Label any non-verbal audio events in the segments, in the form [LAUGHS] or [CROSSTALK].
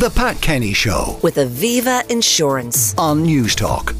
The Pat Kenny Show with Aviva Insurance. on Newstalk.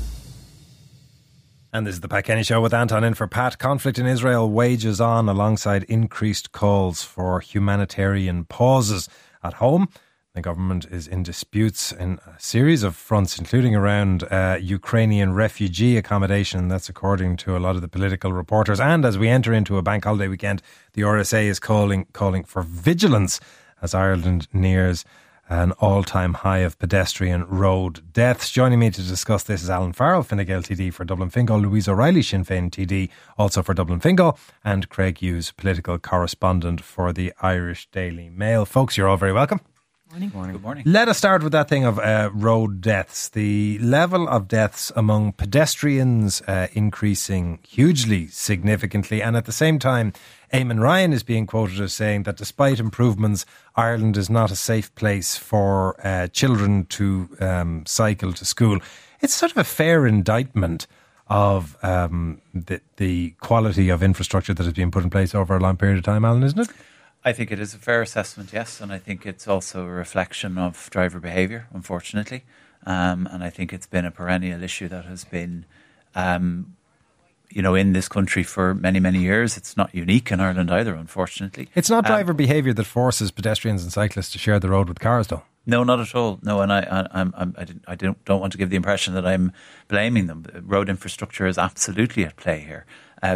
And this is the Pat Kenny Show with Anton in for Pat. Conflict in Israel wages on alongside increased calls for humanitarian pauses at home. The government is in disputes in a series of fronts, including around uh, Ukrainian refugee accommodation. That's according to a lot of the political reporters. And as we enter into a bank holiday weekend, the RSA is calling calling for vigilance as Ireland nears an all time high of pedestrian road deaths. Joining me to discuss this is Alan Farrell, Fine TD for Dublin Fingal, Louise O'Reilly, Sinn Féin TD, also for Dublin Fingal, and Craig Hughes, political correspondent for the Irish Daily Mail. Folks, you're all very welcome. Good morning. Let us start with that thing of uh, road deaths. The level of deaths among pedestrians uh, increasing hugely significantly, and at the same time, Eamon Ryan is being quoted as saying that despite improvements, Ireland is not a safe place for uh, children to um, cycle to school. It's sort of a fair indictment of um, the, the quality of infrastructure that has been put in place over a long period of time, Alan, isn't it? I think it is a fair assessment, yes, and I think it's also a reflection of driver behaviour, unfortunately. Um, and I think it's been a perennial issue that has been, um, you know, in this country for many, many years. It's not unique in Ireland either, unfortunately. It's not Um, driver behaviour that forces pedestrians and cyclists to share the road with cars, though. No, not at all. No, and I, I, I'm, I'm, I, didn't, I don't, don't want to give the impression that I'm blaming them. Road infrastructure is absolutely at play here.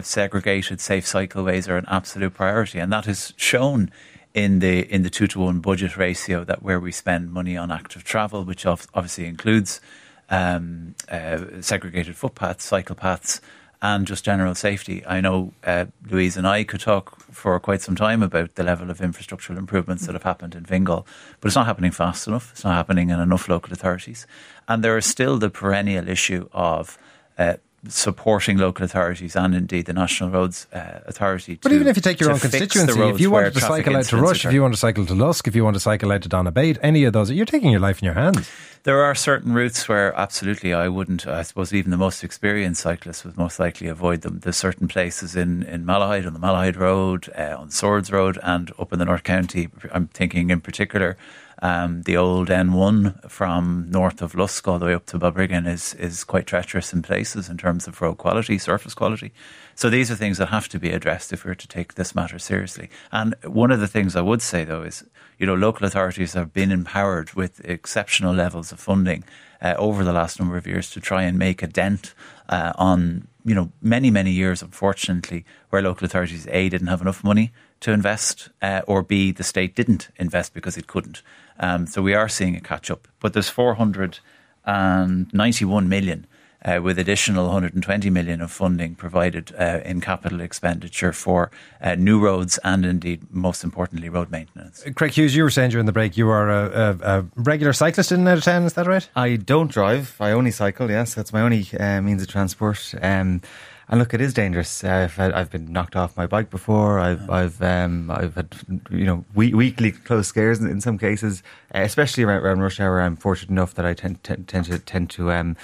Segregated, safe cycleways are an absolute priority, and that is shown in the in the two to one budget ratio that where we spend money on active travel, which obviously includes um, uh, segregated footpaths, cycle paths, and just general safety. I know uh, Louise and I could talk for quite some time about the level of infrastructural improvements that have happened in Fingal, but it's not happening fast enough. It's not happening in enough local authorities, and there is still the perennial issue of. Uh, supporting local authorities and indeed the National Roads uh, Authority. But even if you take your own constituency, if you wanted to cycle out to Rush, if you want to cycle to Lusk, if you want to cycle out to Donabate, any of those, you're taking your life in your hands. There are certain routes where absolutely I wouldn't. I suppose even the most experienced cyclist would most likely avoid them. There's certain places in, in Malahide, on the Malahide Road, uh, on Swords Road, and up in the North County. I'm thinking in particular um, the old N1 from north of Lusk all the way up to Balbriggan is, is quite treacherous in places in terms of road quality, surface quality. So these are things that have to be addressed if we're to take this matter seriously. And one of the things I would say though is, you know, local authorities have been empowered with exceptional levels of funding uh, over the last number of years to try and make a dent uh, on, you know, many, many years, unfortunately, where local authorities, A, didn't have enough money to invest, uh, or B, the state didn't invest because it couldn't. Um, so we are seeing a catch up. But there's 491 million uh, with additional 120 million of funding provided uh, in capital expenditure for uh, new roads and indeed, most importantly, road maintenance. Craig Hughes, you were saying during the break you are a, a, a regular cyclist in and out of town, is that right? I don't drive. I only cycle. Yes, that's my only uh, means of transport. Um, and look, it is dangerous. Uh, I've, had, I've been knocked off my bike before. I've I've um, I've had you know we- weekly close scares in, in some cases, uh, especially around, around rush hour. I'm fortunate enough that I tend, tend, tend to tend to um,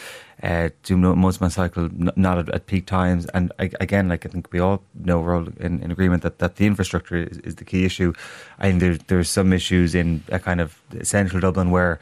uh, do most of my cycle n- not at, at peak times. And I, again, like I think we all know we're all in, in agreement that, that the infrastructure is, is the key issue. I think there, there's some issues in a kind of central Dublin where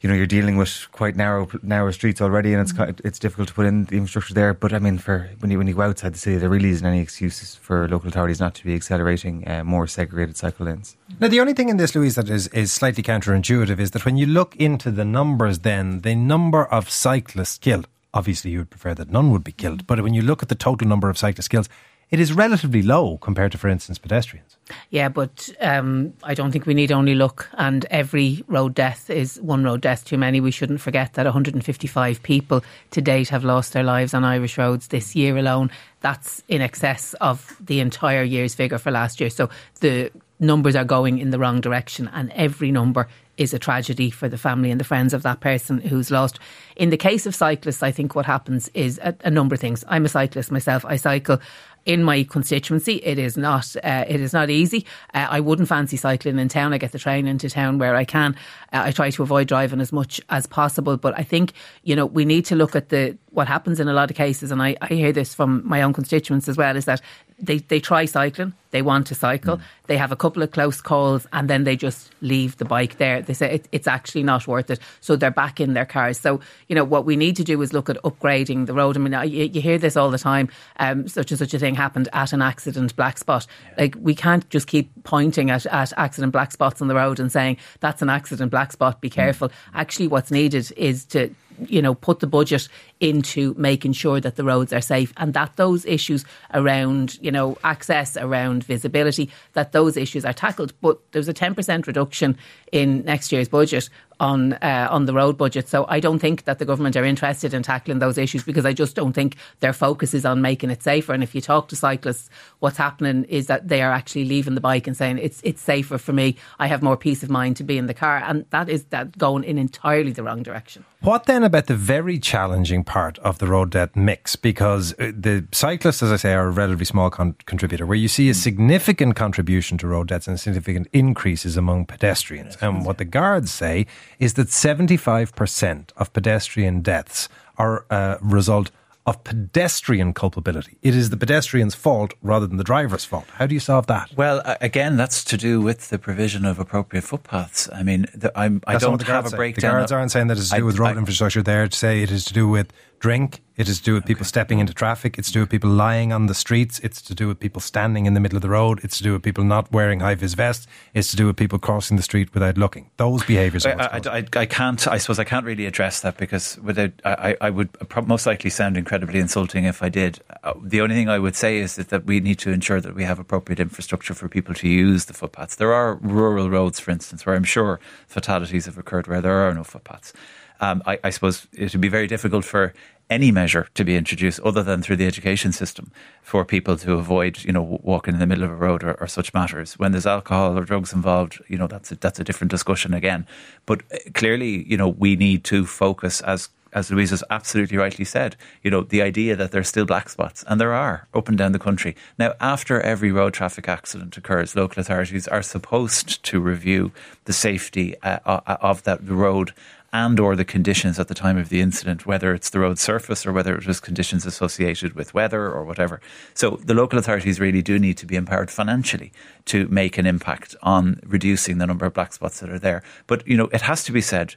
you know you're dealing with quite narrow narrow streets already, and it's quite, it's difficult to put in the infrastructure there. But I mean, for when you when you go outside the city, there really isn't any excuses for local authorities not to be accelerating uh, more segregated cycle lanes. Now, the only thing in this, Louise, that is, is slightly counterintuitive is that when you look into the numbers, then the number of cyclists killed, obviously you would prefer that none would be killed, but when you look at the total number of cyclists killed, it is relatively low compared to, for instance, pedestrians. Yeah, but um, I don't think we need only look. And every road death is one road death too many. We shouldn't forget that 155 people to date have lost their lives on Irish roads this year alone. That's in excess of the entire year's figure for last year. So the numbers are going in the wrong direction, and every number is a tragedy for the family and the friends of that person who's lost. In the case of cyclists, I think what happens is a, a number of things. I'm a cyclist myself. I cycle in my constituency. It is not. Uh, it is not easy. Uh, I wouldn't fancy cycling in town. I get the train into town where I can. Uh, I try to avoid driving as much as possible. But I think you know we need to look at the what happens in a lot of cases, and I, I hear this from my own constituents as well. Is that they, they try cycling, they want to cycle, they have a couple of close calls, and then they just leave the bike there. They say it, it's actually not worth it. So they're back in their cars. So, you know, what we need to do is look at upgrading the road. I mean, you, you hear this all the time. Um, such and such a thing happened at an accident black spot. Like, we can't just keep pointing at, at accident black spots on the road and saying, that's an accident black spot, be careful. Mm. Actually, what's needed is to you know, put the budget into making sure that the roads are safe and that those issues around, you know, access, around visibility, that those issues are tackled. But there's a 10% reduction in next year's budget on uh, on the road budget. So I don't think that the government are interested in tackling those issues because I just don't think their focus is on making it safer. And if you talk to cyclists, what's happening is that they are actually leaving the bike and saying it's it's safer for me. I have more peace of mind to be in the car, and that is that going in entirely the wrong direction. What then about the very challenging part of the road debt mix? Because uh, the cyclists, as I say, are a relatively small con- contributor, where you see a significant contribution to road deaths and significant increases among pedestrians. And what the guards say is that 75% of pedestrian deaths are a result of pedestrian culpability. It is the pedestrian's fault rather than the driver's fault. How do you solve that? Well, again, that's to do with the provision of appropriate footpaths. I mean, the, I'm, I do not have a breakdown. The guards aren't saying that it's to do with road I, infrastructure. They're to say it is to do with drink. It is to do with people okay. stepping into traffic. It's to do with people lying on the streets. It's to do with people standing in the middle of the road. It's to do with people not wearing high vis vests. It's to do with people crossing the street without looking. Those behaviours. I, I, I, I, can't. I suppose I can't really address that because without, I, I would most likely sound incredibly insulting if I did. Uh, the only thing I would say is that, that we need to ensure that we have appropriate infrastructure for people to use the footpaths. There are rural roads, for instance, where I'm sure fatalities have occurred where there are no footpaths um, I, I, suppose it would be very difficult for any measure to be introduced other than through the education system for people to avoid, you know, walking in the middle of a road or, or such matters. When there's alcohol or drugs involved, you know, that's a, that's a different discussion again. But uh, clearly, you know, we need to focus as as Louise has absolutely rightly said, you know, the idea that there's still black spots, and there are up and down the country. Now, after every road traffic accident occurs, local authorities are supposed to review the safety uh, uh of that road and or the conditions at the time of the incident, whether it's the road surface or whether it was conditions associated with weather or whatever. So the local authorities really do need to be empowered financially to make an impact on reducing the number of black spots that are there. But, you know, it has to be said,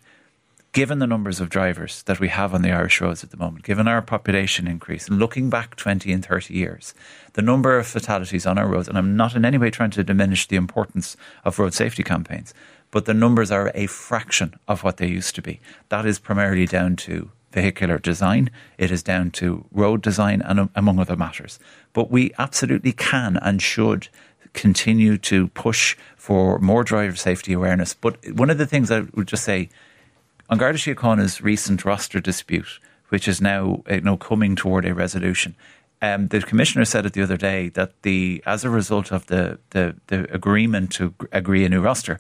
given the numbers of drivers that we have on the Irish roads at the moment, given our population increase, and looking back 20 and 30 years, the number of fatalities on our roads, and I'm not in any way trying to diminish the importance of road safety campaigns, but the numbers are a fraction of what they used to be. That is primarily down to vehicular design, it is down to road design, and um, among other matters. But we absolutely can and should continue to push for more driver safety awareness. But one of the things I would just say on Garda Síochána's recent roster dispute, which is now you know, coming toward a resolution, um, the commissioner said it the other day that the as a result of the, the, the agreement to agree a new roster,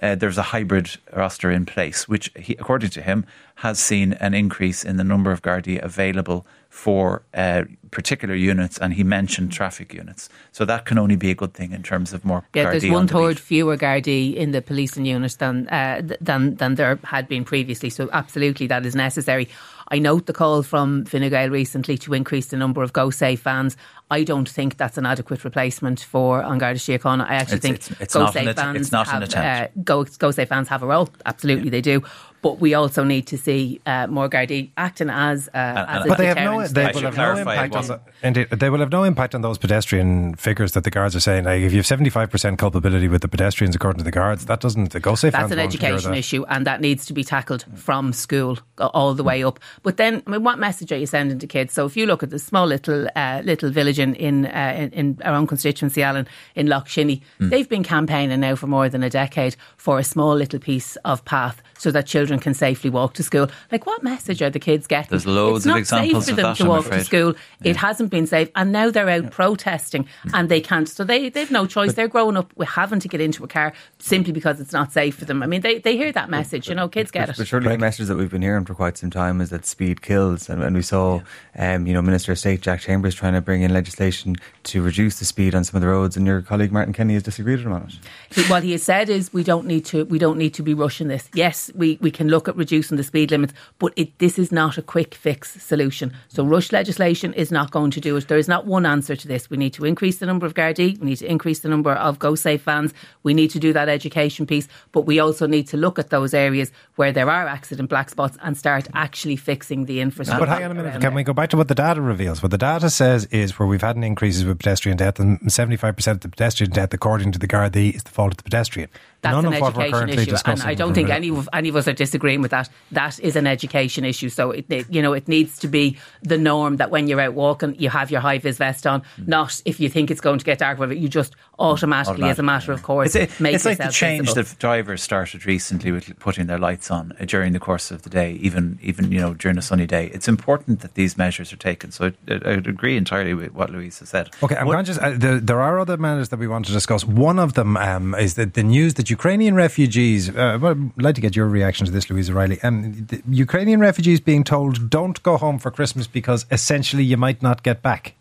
uh, there's a hybrid roster in place, which, he, according to him, has seen an increase in the number of Gardaí available for uh, particular units, and he mentioned traffic units. So that can only be a good thing in terms of more. Yeah, there's one third fewer Gardaí in the policing units than uh, than than there had been previously. So absolutely, that is necessary. I note the call from Fine Gael recently to increase the number of Go Safe vans. I don't think that's an adequate replacement for An Garda Síochána. I actually it's, think it's, it's Go Safe vans have, uh, Go, Go Safe vans have a role. Absolutely, yeah. they do. But we also need to see uh, more Gardaí acting as, uh, as but they have no, they will have no impact on, indeed, they will have no impact on those pedestrian figures that the guards are saying. Like if you have seventy five percent culpability with the pedestrians, according to the guards, that doesn't the go safe. That's an education issue, and that needs to be tackled from school all the way up. But then, I mean, what message are you sending to kids? So if you look at the small little uh, little village in in, uh, in, our own constituency, Alan, in Loughshinny, mm. they've been campaigning now for more than a decade for a small little piece of path so that children can safely walk to school. Like, what message are the kids getting? There's loads of examples safe for them that, to walk to school. Yeah. It hasn't been safe, and now they're out yeah. protesting, and they can't. So they they've no choice. But, they're growing up with having to get into a car simply because it's not safe for them. I mean, they, they hear that message. You know, kids get it. But surely the message that we've been hearing for quite some time is that speed kills, and, and we saw, yeah. um, you know, Minister of State Jack Chambers trying to bring in legislation to reduce the speed on some of the roads, and your colleague Martin Kenny has disagreed with him on it. He, what he has said is we don't need to we don't need to be rushing this. Yes, we we can look at reducing the speed limits, but it, this is not a quick fix solution. So rush legislation is not going to do it. There is not one answer to this. We need to increase the number of Gardaí. We need to increase the number of Go Safe vans. We need to do that education piece, but we also need to look at those areas where there are accident black spots and start actually fixing the infrastructure. But hang on a minute. Can we go back to what the data reveals? What the data says is where we've had an increase with pedestrian death, and 75% of the pedestrian death, according to the Gardaí, is the fault of the pedestrian. That's None an of what we're education issue, and I don't think any of any of us are disagreeing with that. That is an education issue. So it, it- you know it needs to be the norm that when you're out walking, you have your high vis vest on. Hmm. Not if you think it's going to get dark, whatever, you just automatically, as a matter of course, It's, make it's like the change visible. that drivers started recently with putting their lights on uh, during the course of the day, even even you know during a sunny day. It's important that these measures are taken. So I, I agree entirely with what Louise has said. Okay, I'm What- conscious. Uh, there, there are other matters that we want to discuss. One of them um, is that the news that Ukrainian refugees. Uh, well, I'd like to get your reaction to this, Louise O'Reilly. Um, the Ukrainian refugees being told don't go home for Christmas because essentially you might not get back.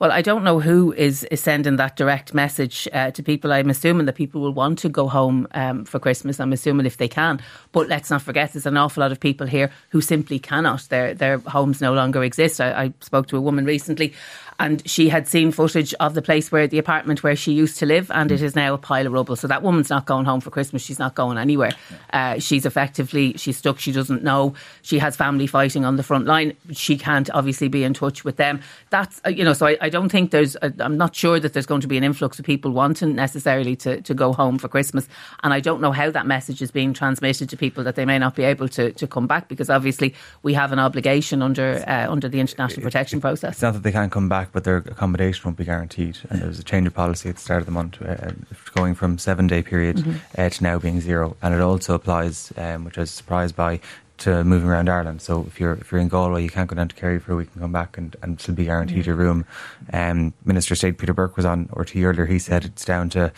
Well, I don't know who is, is sending that direct message uh, to people. I'm assuming that people will want to go home um, for Christmas. I'm assuming if they can. But let's not forget, there's an awful lot of people here who simply cannot. Their their homes no longer exist. I, I spoke to a woman recently, and she had seen footage of the place where the apartment where she used to live, and it is now a pile of rubble. So that woman's not going home for Christmas. She's not going anywhere. Uh, she's effectively she's stuck. She doesn't know. She has family fighting on the front line. She can't obviously be in touch with them. That's uh, you know. So I, I don't think there's. i I'm not sure that there's going to be an influx of people wanting necessarily to, to go home for Christmas. And I don't know how that message is being transmitted to people that they may not be able to, to come back because obviously we have an obligation under uh, under the international protection process. It's not that they can't come back, but their accommodation won't be guaranteed. And there was a change of policy at the start of the month, uh, going from seven day period uh, to now being zero. And it also applies, um, which I was surprised by, to moving around Ireland. So if you're if you're in Galway, you can't go down to Kerry for a week and come back and, and still be guaranteed your room. Um, Minister of State Peter Burke was on RTÉ earlier. He said it's down to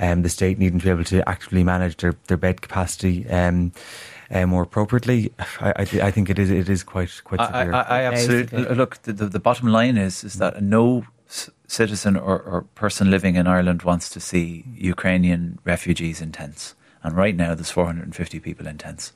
um, the state needing to be able to actively manage their, their bed capacity. Um, uh, more appropriately, I, I, I think it is it is quite quite severe. I, I absolutely look. The, the, the bottom line is is that no c- citizen or, or person living in Ireland wants to see Ukrainian refugees in tents. And right now, there's 450 people in tents,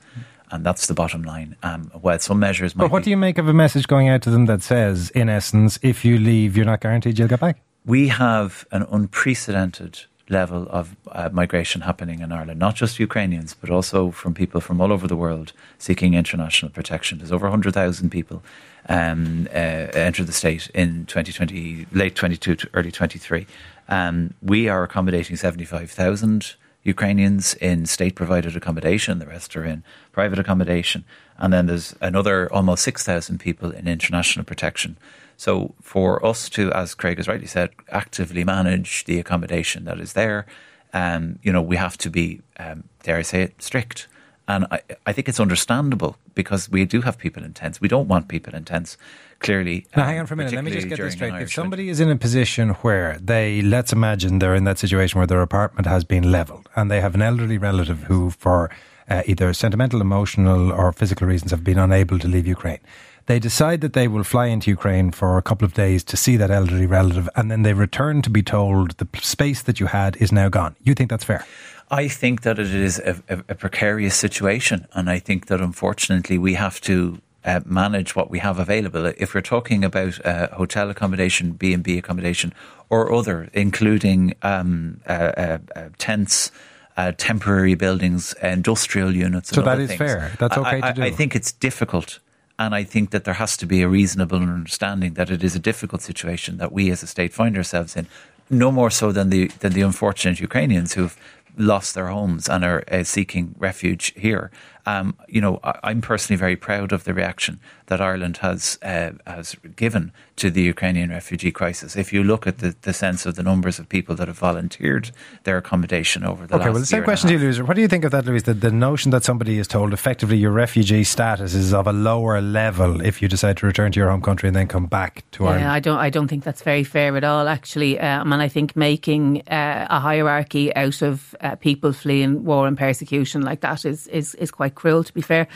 and that's the bottom line. Um, while some measures might But what be, do you make of a message going out to them that says, in essence, if you leave, you're not guaranteed you'll get back? we have an unprecedented level of uh, migration happening in Ireland, not just Ukrainians, but also from people from all over the world seeking international protection. There's over 100,000 people um, uh, entered the state in 2020, late 22 to early 23. Um, we are accommodating 75,000 Ukrainians in state provided accommodation, the rest are in private accommodation. And then there's another almost 6,000 people in international protection. So for us to, as Craig has rightly said, actively manage the accommodation that is there, um, you know, we have to be, um, dare I say it, strict. And I, I think it's understandable because we do have people in tents. We don't want people in tents, clearly. Now, um, hang on for a minute. Let me just get this straight. If somebody winter. is in a position where they, let's imagine they're in that situation where their apartment has been leveled and they have an elderly relative who, for uh, either sentimental, emotional, or physical reasons, have been unable to leave Ukraine. They decide that they will fly into Ukraine for a couple of days to see that elderly relative, and then they return to be told the space that you had is now gone. You think that's fair? I think that it is a, a, a precarious situation, and I think that unfortunately we have to uh, manage what we have available. If we're talking about uh, hotel accommodation, B and B accommodation, or other, including um, uh, uh, uh, tents. Uh, temporary buildings, industrial units. and So that is things. fair. That's I- okay to do. I think it's difficult, and I think that there has to be a reasonable understanding that it is a difficult situation that we as a state find ourselves in. No more so than the than the unfortunate Ukrainians who've lost their homes and are uh, seeking refuge here. Um, you know, I, I'm personally very proud of the reaction that Ireland has uh, has given to the Ukrainian refugee crisis. If you look at the, the sense of the numbers of people that have volunteered their accommodation over the Okay, last well, the same year and a question to you, half. Louise. What do you think of that, Louise? The, the notion that somebody is told effectively your refugee status is of a lower level if you decide to return to your home country and then come back to Ireland. I don't. I don't think that's very fair at all. Actually, um, and I think making uh, a hierarchy out of uh, people fleeing war and persecution like that is, is is quite cruel. To be fair,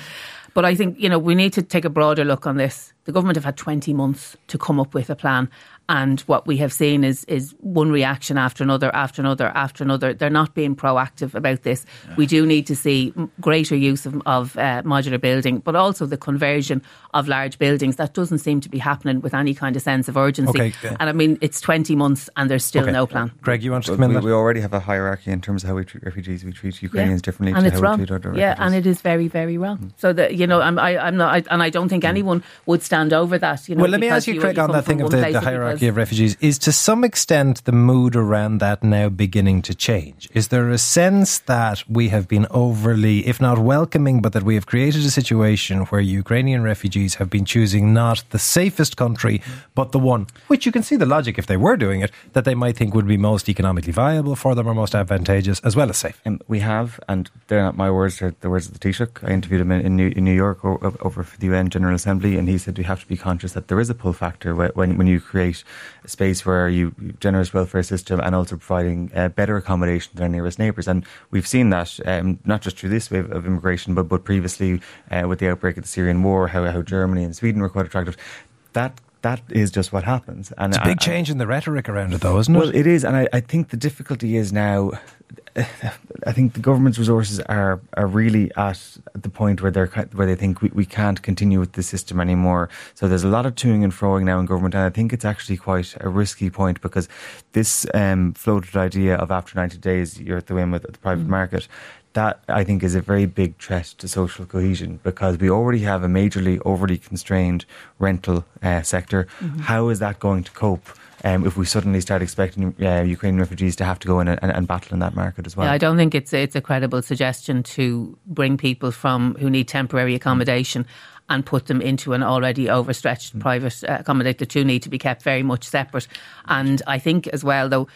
but I think you know we need to take a broader look on this. The government have had twenty months to come up with a plan, And what we have seen is is one reaction after another, after another, after another. They're not being proactive about this. Yeah. We do need to see greater use of, of uh, modular building, but also the conversion of large buildings. That doesn't seem to be happening with any kind of sense of urgency. Okay. And I mean, it's 20 months and there's still okay. no plan. Craig, you want to come in? We, we, already have a hierarchy in terms of how we treat refugees. We treat Ukrainians yeah. differently and to it's how wrong. we treat other Yeah, refugees. and it is very, very wrong. Mm. So that you know, I'm, I, am not, I, and I don't think mm. anyone would stand over that. You know, well, let me ask you, Craig, on that thing of the, the hierarchy of refugees. Is to some extent the mood around that now beginning to change? Is there a sense that we have been overly, if not welcoming, but that we have created a situation where Ukrainian refugees have been choosing not the safest country, but the one which you can see the logic if they were doing it, that they might think would be most economically viable for them or most advantageous, as well as safe? Um, we have, and they're not my words, they're the words of the Taoiseach. I interviewed him in, in, New, in New York over for the UN General Assembly, and he said we have to be conscious that there is a pull factor when, when you create a space where you generous welfare system and also providing uh, better accommodation to their nearest neighbours. And we've seen that um, not just through this wave of immigration, but but previously uh, with the outbreak of the Syrian war, how, how Germany and Sweden were quite attractive. That that is just what happens. And it's a big I, change in the rhetoric around it, though, isn't well, it? Well, it is, and I, I think the difficulty is now [LAUGHS] I think the government's resources are are really at the point where they're where they think we, we can't continue with the system anymore. So there's a lot of toing and froing now in government, and I think it's actually quite a risky point because this um, floated idea of after 90 days you're at the whim of the private mm. market. That I think is a very big threat to social cohesion because we already have a majorly overly constrained rental uh, sector. Mm-hmm. How is that going to cope? um, if we suddenly start expecting uh, Ukrainian refugees to have to go in and, and, battle in that market as well. Yeah, I don't think it's it's a credible suggestion to bring people from who need temporary accommodation and put them into an already overstretched mm. private uh, accommodation. The two need to be kept very much separate. And I think as well, though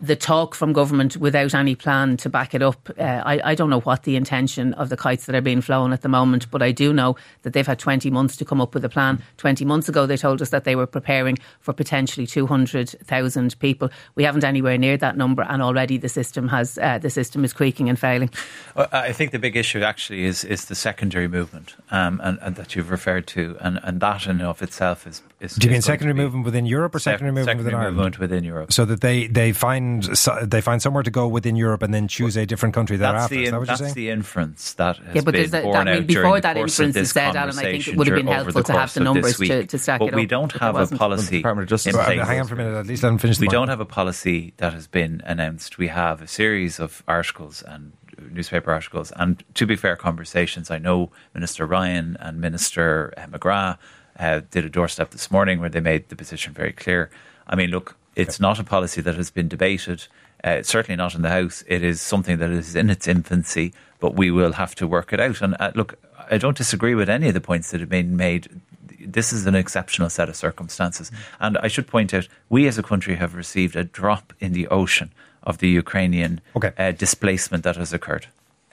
the talk from government without any plan to back it up. Uh, I, I, don't know what the intention of the kites that are being flown at the moment, but I do know that they've had 20 months to come up with a plan. 20 months ago, they told us that they were preparing for potentially 200,000 people. We haven't anywhere near that number, and already the system has uh, the system is creaking and failing. I think the big issue actually is is the secondary movement, um, and, and, that you've referred to, and, and that in and of itself is. Is do you mean secondary movement within Europe or secondary movement secondary within Ireland? Movement within Europe. So that they they find find they find somewhere to go within Europe and then choose a different country that's. The, is that what that's you're saying? the inference that has yeah, but been a, borne that, out before that inference is said, Alan, I think it would have been helpful to have the numbers to, to stack but it up. we don't have a policy. Department of Justice. Hang on for a minute. At least let him finish. We don't have a policy that has been announced. We have a series of articles and newspaper articles, and to be fair, conversations. I know Minister Ryan and Minister McGrath uh, did a doorstep this morning where they made the position very clear. I mean, look, it's not a policy that has been debated. Uh, certainly not in the House. It is something that is in its infancy, but we will have to work it out. And uh, look, I don't disagree with any of the points that have been made. This is an exceptional set of circumstances. And I should point out, we as a country have received a drop in the ocean of the Ukrainian okay. uh, displacement that has occurred.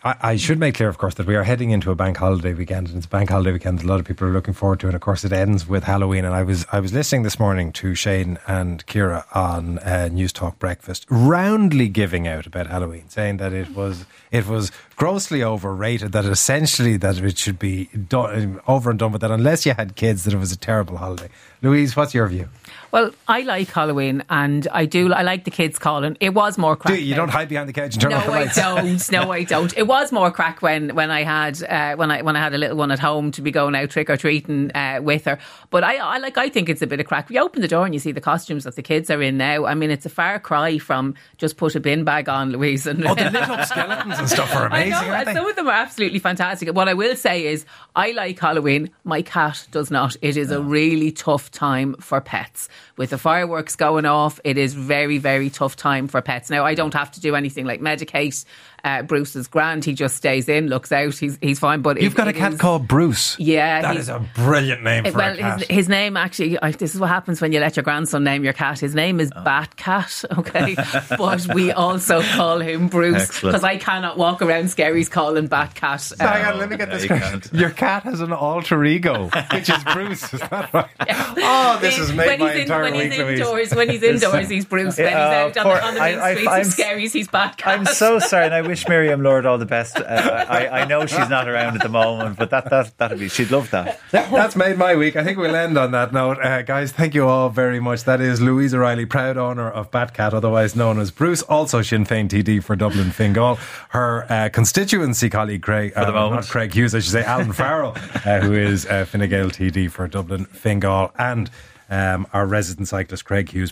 I, should make clear, of course, that we are heading into a bank holiday weekend, and it's a bank holiday weekend. A lot of people are looking forward to, and of course, it ends with Halloween. And I was I was listening this morning to Shane and Ciara on uh, Newstalk Breakfast, roundly giving out about Halloween, saying that it was it was grossly overrated. That essentially that it should be done, over and done with. That unless you had kids, that it was a terrible holiday. Louise, what's your view? Well, I like Halloween, and I do. I like the kids calling. It was more crack. Do you, you don't hide behind the couch and turn no, off the lights. No, I don't. No, I don't. [LAUGHS] It was more crack when when I had uh, when I when I had a little one at home to be going out trick or treating uh, with her. But I, I like. I think it's a bit of crack. You open the door and you see the costumes that the kids are in now. I mean, it's a far cry from just put a bin bag on, Louise. And oh, the [LAUGHS] lit up skeletons and stuff are amazing. I know, Some of them are absolutely fantastic. What I will say is, I like Halloween. My cat does not. It is a really tough time for pets with the fireworks going off, it is very, very tough time for pets. Now, I don't have to do anything like medicate uh, Bruce is grand. He just stays in, looks out. He's he's fine. But you've it, got a cat is, called Bruce. Yeah, that is a brilliant name for well, a cat. His, his name actually. I, this is what happens when you let your grandson name your cat. His name is oh. Bat Cat. [LAUGHS] Okay, but we also call him Bruce because I cannot walk around Skerries calling Bat Cat. Um, hang on, let me get this correct. Your cat has an alter ego, which is Bruce. Is that right? [LAUGHS] Yeah. Oh, this has made my in, entire when week. He's indoors, when he's indoors, he's Bruce. When he's out on, the, on the main I, streets I, of Skerries, he's Bat Cat. I'm so sorry, and [LAUGHS] I wish Miriam Lord all the best. Uh, I, I know she's not around at the moment, but that that that'd be she'd love that. That's made my week. I think we'll end on that note. Uh, guys, thank you all very much. That is Louise O'Reilly, proud owner of Batcat, otherwise known as Bruce, also Sinn Féin TD for Dublin Fingal. Her uh, constituency colleague, Craig, For the uh, moment. not Craig Hughes, I should say, Alan Farrell, uh, who is uh, Fine Gael TD for Dublin Fingal, and um, our resident cyclist, Craig Hughes.